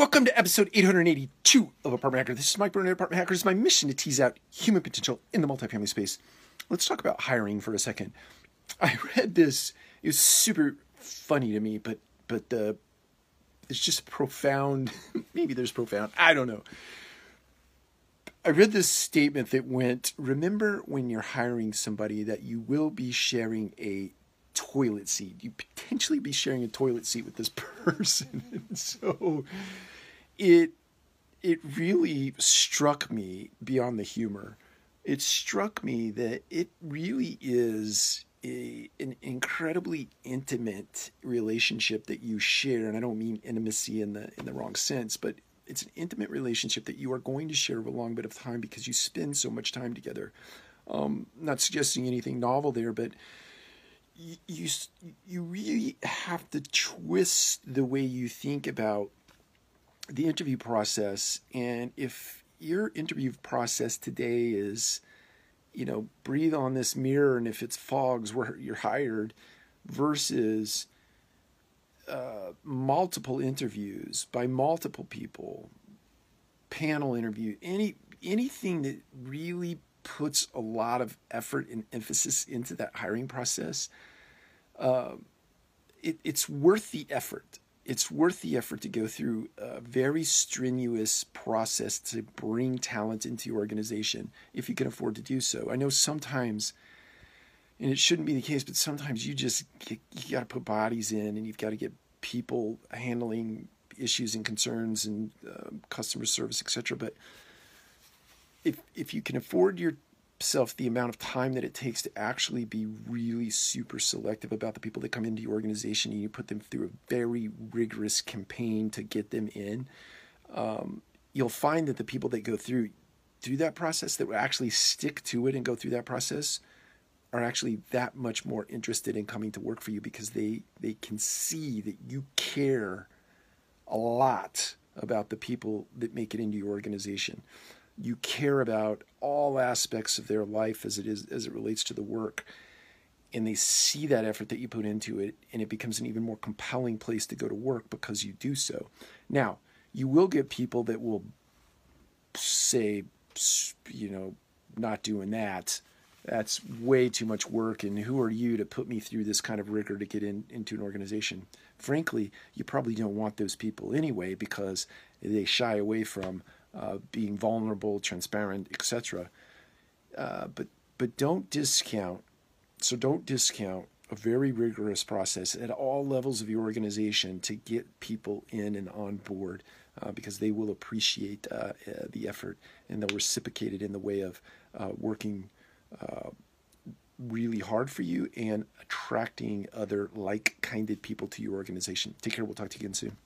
Welcome to episode 882 of Apartment Hacker. This is Mike Brewer, Apartment Hacker. It's my mission to tease out human potential in the multifamily space. Let's talk about hiring for a second. I read this; it was super funny to me, but but the it's just profound. Maybe there's profound. I don't know. I read this statement that went, "Remember when you're hiring somebody that you will be sharing a toilet seat. You potentially be sharing a toilet seat with this person. so it it really struck me beyond the humor. It struck me that it really is a, an incredibly intimate relationship that you share, and I don't mean intimacy in the in the wrong sense, but it's an intimate relationship that you are going to share over a long bit of time because you spend so much time together. Um, not suggesting anything novel there, but you you really have to twist the way you think about the interview process. And if your interview process today is you know breathe on this mirror and if it's fogs where you're hired versus uh, multiple interviews by multiple people panel interview any anything that really puts a lot of effort and emphasis into that hiring process uh, it, it's worth the effort. It's worth the effort to go through a very strenuous process to bring talent into your organization if you can afford to do so. I know sometimes, and it shouldn't be the case, but sometimes you just you got to put bodies in, and you've got to get people handling issues and concerns and uh, customer service, etc. But if if you can afford your yourself the amount of time that it takes to actually be really super selective about the people that come into your organization and you put them through a very rigorous campaign to get them in um, you'll find that the people that go through through that process that will actually stick to it and go through that process are actually that much more interested in coming to work for you because they they can see that you care a lot about the people that make it into your organization you care about all aspects of their life as it is as it relates to the work and they see that effort that you put into it and it becomes an even more compelling place to go to work because you do so. Now you will get people that will say you know not doing that. That's way too much work and who are you to put me through this kind of rigor to get in, into an organization? Frankly you probably don't want those people anyway because they shy away from uh, being vulnerable, transparent, etc. Uh, but but don't discount. So don't discount a very rigorous process at all levels of your organization to get people in and on board uh, because they will appreciate uh, uh, the effort and they'll reciprocate it in the way of uh, working really hard for you and attracting other like-kinded people to your organization. Take care. We'll talk to you again soon.